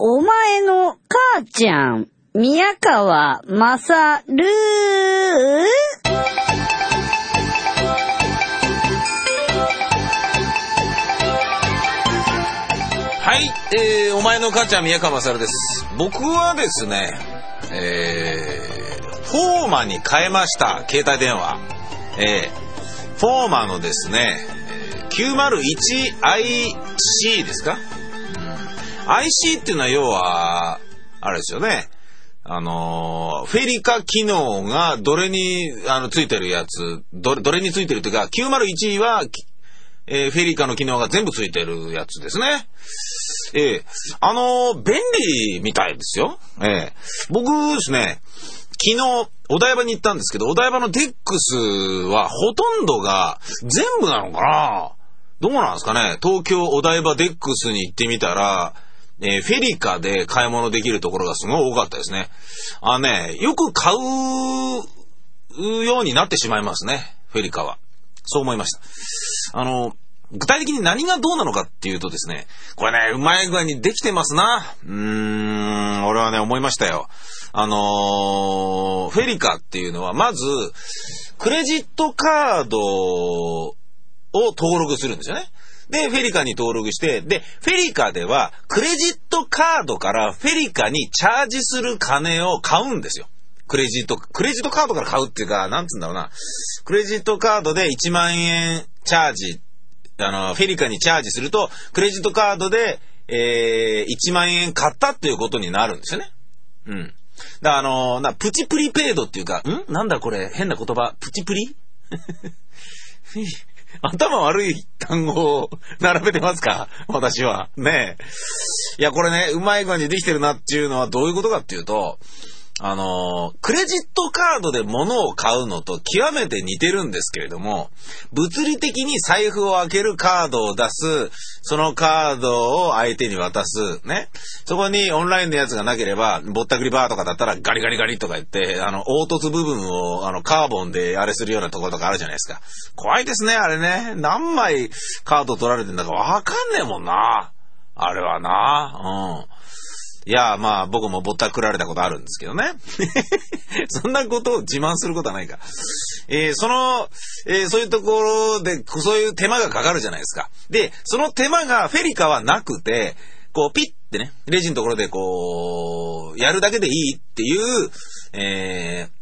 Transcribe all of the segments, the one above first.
お前の母ちゃん、宮川まさるはい、えー、お前の母ちゃん宮川勝です。僕はですね、えー、フォーマに変えました、携帯電話。えー、フォーマのですね、901IC ですか、?IC っていうのは要は、あれですよね。あのフェリカ機能がどれに、あの、ついてるやつ、どれ、どれについてるっていうか、901位は、えーフェリカの機能が全部ついてるやつですね。ええあの便利みたいですよ。ええ僕ですね、昨日、お台場に行ったんですけど、お台場のデックスはほとんどが全部なのかなどうなんですかね東京お台場デックスに行ってみたら、えーフェリカで買い物できるところがすごい多かったですね。あね、よく買うようになってしまいますね、フェリカは。そう思いました。あの、具体的に何がどうなのかっていうとですね、これね、うまい具合にできてますな。うーん、俺はね、思いましたよ。あのーフェリカっていうのは、まず、クレジットカードを登録するんですよね。で、フェリカに登録して、で、フェリカでは、クレジットカードからフェリカにチャージする金を買うんですよ。クレジット、クレジットカードから買うっていうか、なんつうんだろうな。クレジットカードで1万円チャージ、あの、フェリカにチャージすると、クレジットカードで、えー、1万円買ったっていうことになるんですよね。うん。だあのな、プチプリペイドっていうか、ん？なんだこれ、変な言葉。プチプリ？頭悪い単語を並べてますか？私は。ねえ。いや、これね、うまい具合にできてるなっていうのはどういうことかっていうと、あのクレジットカードで物を買うのと極めて似てるんですけれども、物理的に財布を開けるカードを出す、そのカードを相手に渡す、ね。そこにオンラインのやつがなければ、ぼったくりバーとかだったらガリガリガリとか言って、あの、凹凸部分を、あの、カーボンであれするようなところとかあるじゃないですか。怖いですね、あれね。何枚カード取られてんだかわかんねえもんな。あれはな。うん。いや、まあ僕もぼったくられたことあるんですけどね。そんなことを自慢することはないか。えーその、えーそういうところで、そういう手間がかかるじゃないですか。で、その手間がフェリカはなくて、こうピッてね、レジのところでこう、やるだけでいいっていう、えー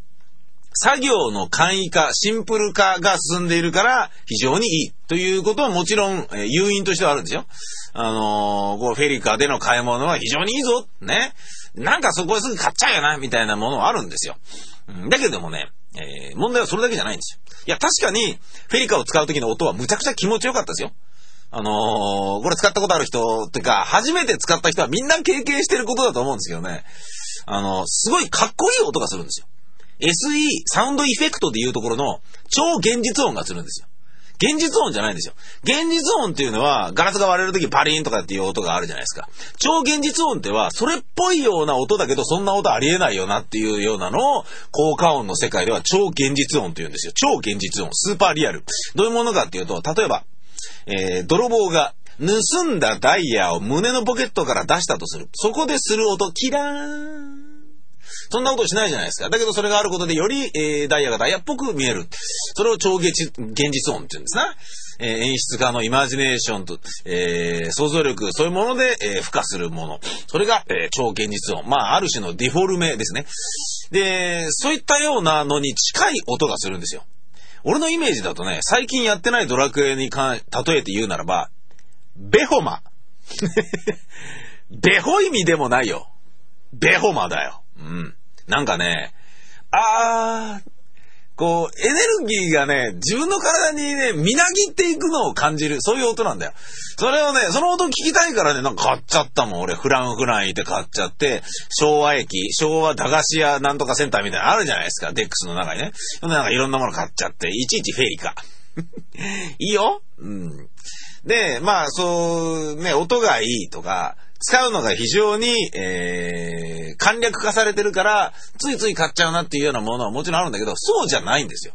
作業の簡易化、シンプル化が進んでいるから非常にいいということはもちろん、えー誘因としてはあるんですよ。あのーこうフェリカでの買い物は非常にいいぞね。なんかそこですぐ買っちゃうよな、みたいなものはあるんですよ。うんだけどもね、えー問題はそれだけじゃないんですよ。いや、確かにフェリカを使う時の音はむちゃくちゃ気持ちよかったですよ。あのーこれ使ったことある人ってか、初めて使った人はみんな経験してることだと思うんですけどね。あのすごいかっこいい音がするんですよ。SE、サウンドエフェクトでいうところの超現実音がするんですよ。現実音じゃないんですよ。現実音っていうのは、ガラスが割れるときバリーンとかっていう音があるじゃないですか。超現実音っては、それっぽいような音だけど、そんな音ありえないよなっていうようなのを、効果音の世界では超現実音と言うんですよ。超現実音。スーパーリアル。どういうものかっていうと、例えば、えー泥棒が盗んだダイヤを胸のポケットから出したとする。そこでする音、キラーン。そんなことしないじゃないですか。だけどそれがあることでより、えーダイヤがダイヤっぽく見える。それを超現実現実音って言うんですな。えー演出家のイマジネーションと、えー想像力、そういうもので、えー付加するもの。それが、えー超現実音。まあ、ある種のデフォルメですね。で、そういったようなのに近い音がするんですよ。俺のイメージだとね、最近やってないドラクエに関例えて言うならば、ベホマ。ベホ意味でもないよ。ベホマだよ。うん。なんかね、あー、こう、エネルギーがね、自分の体にね、みなぎっていくのを感じる。そういう音なんだよ。それをね、その音聞きたいからね、なんか買っちゃったもん。俺、フランフランいて買っちゃって、昭和駅、昭和駄菓子屋なんとかセンターみたいなのあるじゃないですか。デックスの中にね。そんなんかいろんなもの買っちゃって、いちいちフェリカ。いいよ？うん。で、まあ、そう、ね、音がいいとか、使うのが非常に、えー、簡略化されてるから、ついつい買っちゃうなっていうようなものはもちろんあるんだけど、そうじゃないんですよ。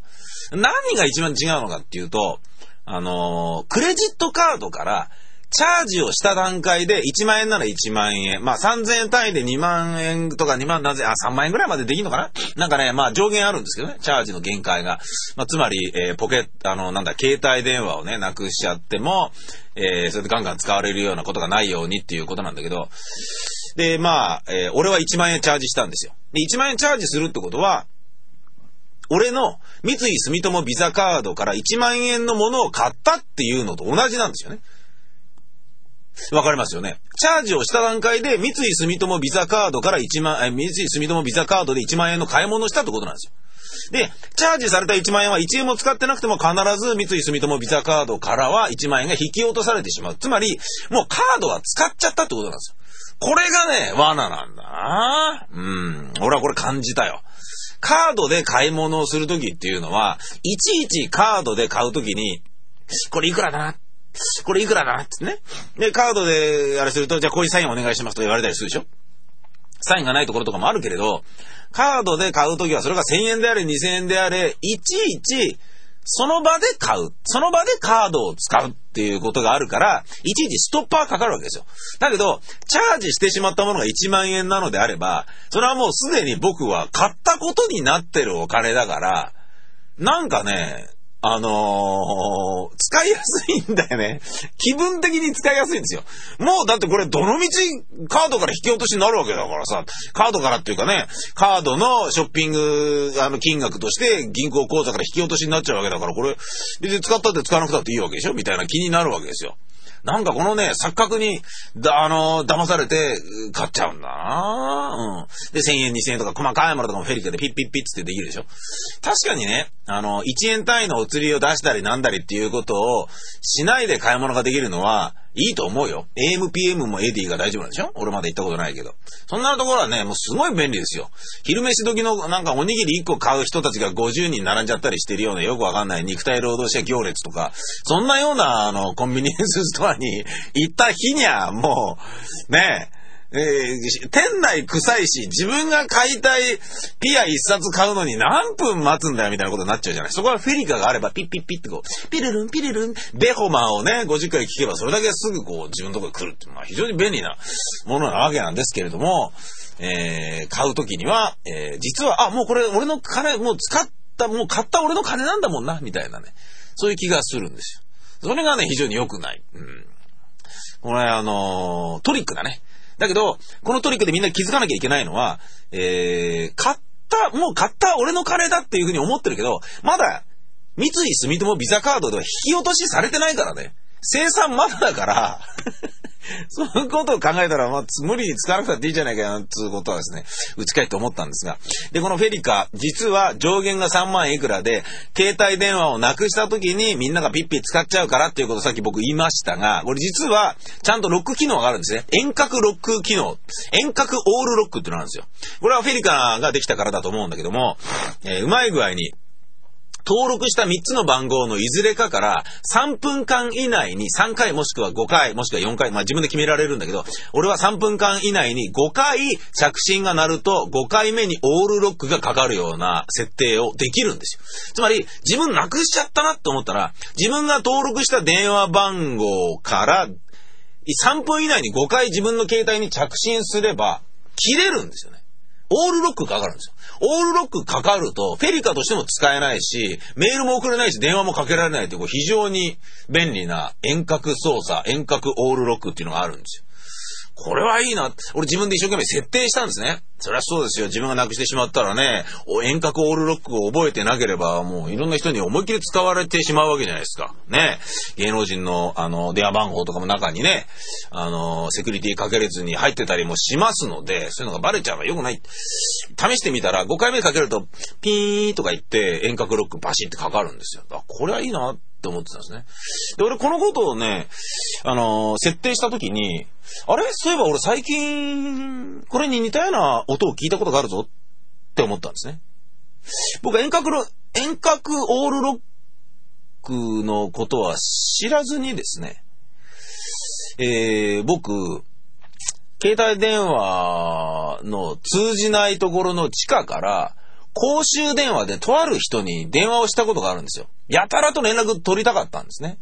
何が一番違うのかっていうと、あのークレジットカードからチャージをした段階で1万円なら1万円。まあ3000円単位で2万円とか2万何千あ、3万円ぐらいまでできるのかな？なんかね、まあ上限あるんですけどね、チャージの限界が。まあつまり、えー、ポケット、あの、なんだ、携帯電話をね、なくしちゃっても、えー、それでガンガン使われるようなことがないようにっていうことなんだけど、で、まあ、えー、俺は1万円チャージしたんですよ。で、1万円チャージするってことは、俺の三井住友ビザカードから1万円のものを買ったっていうのと同じなんですよね。わかりますよね。チャージをした段階で三井住友ビザカードから1万、え、三井住友ビザカードで1万円の買い物をしたってことなんですよ。で、チャージされた1万円は1円も使ってなくても必ず三井住友ビザカードからは1万円が引き落とされてしまう。つまり、もうカードは使っちゃったってことなんですよ。これがね、罠なんだなうん。俺はこれ感じたよ。カードで買い物をするときっていうのは、いちいちカードで買うときに、これいくらだなこれいくらだなってね。で、カードであれすると、じゃあこういうサインお願いしますと言われたりするでしょサインがないところとかもあるけれど、カードで買うときはそれが1000円であれ2000円であれ、いちいちその場で買う。その場でカードを使うっていうことがあるから、いちいちストッパーかかるわけですよ。だけど、チャージしてしまったものが1万円なのであれば、それはもうすでに僕は買ったことになってるお金だから、なんかね、あのー、使いやすいんだよね。気分的に使いやすいんですよ。もうだってこれどのみちカードから引き落としになるわけだからさ、カードからっていうかね、カードのショッピング、あの、金額として銀行口座から引き落としになっちゃうわけだから、これ、別に使ったって使わなくたっていいわけでしょ？みたいな気になるわけですよ。なんかこのね、錯覚に、だ、あのー、騙されて、買っちゃうんだなうん。で、1000円、2000円とか、細かいものとかもフェリカでピッピッピッつってできるでしょ確かにね、あの、1円単位のお釣りを出したりなんだりっていうことをしないで買い物ができるのは、いいと思うよ。AMPM も AD が大丈夫なんでしょ俺まだ行ったことないけど。そんなところはね、もうすごい便利ですよ。昼飯時のなんかおにぎり1個買う人たちが50人並んじゃったりしてるようなよくわかんない肉体労働者行列とか、そんなようなあのコンビニエンスストアに行った日にはもう、ねえ、えー、店内臭いし、自分が買いたいピア一冊買うのに何分待つんだよみたいなことになっちゃうじゃない。そこはフェリカがあればピッピッピッってこう、ピルルンピルルン、ベホマーをね、50回聞けばそれだけすぐこう自分のところに来るっていうのは非常に便利なものなわけなんですけれども、えー、買うときには、えー、実は、あ、もうこれ俺の金、もう使った、もう買った俺の金なんだもんな、みたいなね。そういう気がするんですよ。それがね、非常に良くない。うん。これあのー、トリックだね。だけど、このトリックでみんな気づかなきゃいけないのは、えー、買った、もう買った俺のカレーだっていうふうに思ってるけど、まだ、三井住友ビザカードでは引き落としされてないからね。生産まだだから そういうことを考えたら、まあ、無理に使わなくたっていいじゃないかな、つうことはですね、打ち返って思ったんですが。で、このフェリカ、実は上限が3万いくらで、携帯電話をなくした時にみんながピッピッ使っちゃうからっていうことをさっき僕言いましたが、これ実は、ちゃんとロック機能があるんですね。遠隔ロック機能。遠隔オールロックっていうのがあるんですよ。これはフェリカができたからだと思うんだけども、えー、うまい具合に、登録した3つの番号のいずれかから3分間以内に3回もしくは5回もしくは4回、まあ自分で決められるんだけど、俺は3分間以内に5回着信が鳴ると5回目にオールロックがかかるような設定をできるんですよ。つまり自分なくしちゃったなって思ったら、自分が登録した電話番号から3分以内に5回自分の携帯に着信すれば切れるんですよね。オールロックかかるんですよ。オールロックかかると、フェリカとしても使えないし、メールも送れないし、電話もかけられないという、非常に便利な遠隔操作、遠隔オールロックっていうのがあるんですよ。これはいいな。俺自分で一生懸命設定したんですね。そりゃそうですよ。自分がなくしてしまったらね、遠隔オールロックを覚えてなければ、もういろんな人に思いっきり使われてしまうわけじゃないですか。ね。芸能人の、あの、電話番号とかも中にね、あの、セキュリティかけれずに入ってたりもしますので、そういうのがバレちゃうのは良くない。試してみたら、5回目かけると、ピーとか言って遠隔ロックバシってかかるんですよ。あ、これはいいなってって思ってたんですね。で、俺このことをね、あのー、設定した時に、あれ？そういえば俺最近、これに似たような音を聞いたことがあるぞって思ったんですね。僕遠隔の、遠隔オールロックのことは知らずにですね、えー、僕、携帯電話の通じないところの地下から、公衆電話でとある人に電話をしたことがあるんですよ。やたらと連絡取りたかったんですね。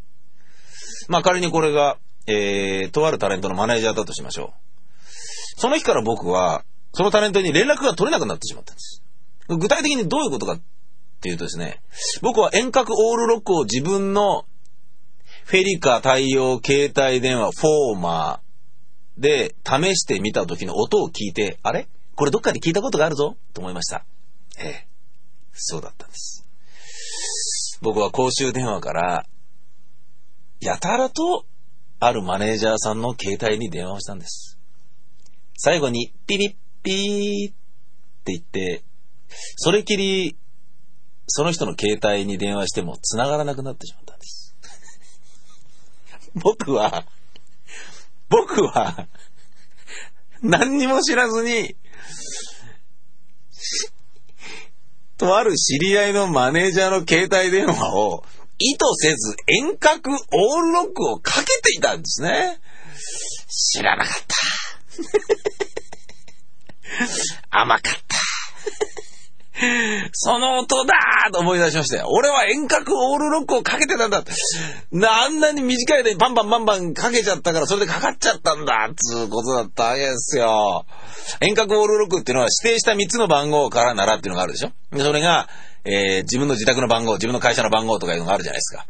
まあ仮にこれが、えー、とあるタレントのマネージャーだとしましょう。その日から僕は、そのタレントに連絡が取れなくなってしまったんです。具体的にどういうことかっていうとですね、僕は遠隔オールロックを自分のフェリカ対応携帯電話フォーマーで試してみた時の音を聞いて、あれ？これどっかで聞いたことがあるぞ？と思いました。ええ。そうだったんです。僕は公衆電話から、やたらとあるマネージャーさんの携帯に電話をしたんです。最後に、ピリッピーって言って、それきり、その人の携帯に電話しても繋がらなくなってしまったんです。僕は、僕は、何にも知らずに、とある知り合いのマネージャーの携帯電話を意図せず遠隔オールロックをかけていたんですね。知らなかった。甘かった。その音だーと思い出しましたよ。俺は遠隔オールロックをかけてたんだ。なあんなに短い間にバンバンバンバンかけちゃったからそれでかかっちゃったんだつうことだったわけですよ。遠隔オールロックっていうのは指定した3つの番号からならっていうのがあるでしょでそれが、えー自分の自宅の番号、自分の会社の番号とかいうのがあるじゃないですか。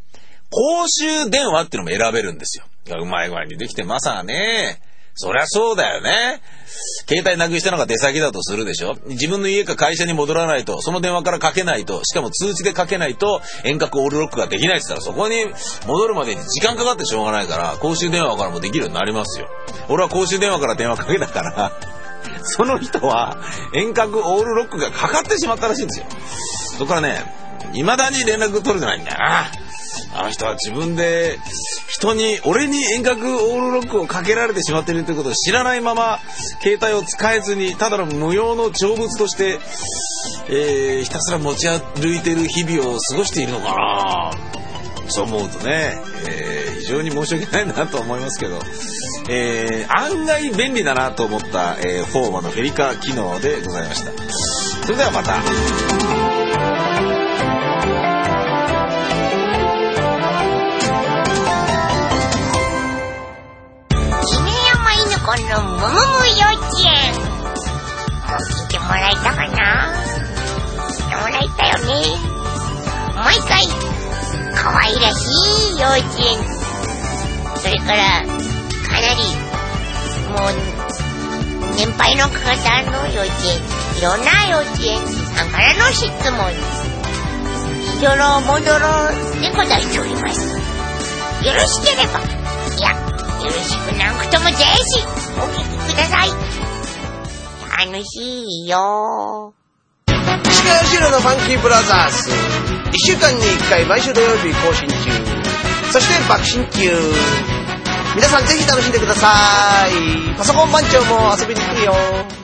公衆電話っていうのも選べるんですよ。うまい具合にできてまさね。そりゃそうだよね。携帯なくしたのが出先だとするでしょ自分の家か会社に戻らないと、その電話からかけないと、しかも通知でかけないと遠隔オールロックができないって言ったらそこに戻るまでに時間かかってしょうがないから、公衆電話からもできるようになりますよ。俺は公衆電話から電話かけたから、その人は遠隔オールロックがかかってしまったらしいんですよ。そこからね、未だに連絡取れてないんだよな。あの人は自分で人に、俺に遠隔オールロックをかけられてしまっているということを知らないまま、携帯を使えずに、ただの無用の長物として、えー、ひたすら持ち歩いている日々を過ごしているのかなそう思うとね、えー非常に申し訳ないなと思いますけど、えー案外便利だなと思った、えーフォーマのフェリカ機能でございました。それではまた。山犬子のむむむ幼稚園。もう聞いてもらえたかな？聞いてもらえたよね？毎回、可愛らしい幼稚園。それから、かなり、もう、年配の方の幼稚園。いろんな幼稚園さんからの質問。しどろもどろで答えております。よろしければ、や、しくなくともぜひ、お聞きください。楽しいよ石川シロのファンキーブラザーズ。一週間に一回毎週土曜日更新中。そして爆心中。皆さんぜひ楽しんでください。パソコン番長も遊びに来るよ。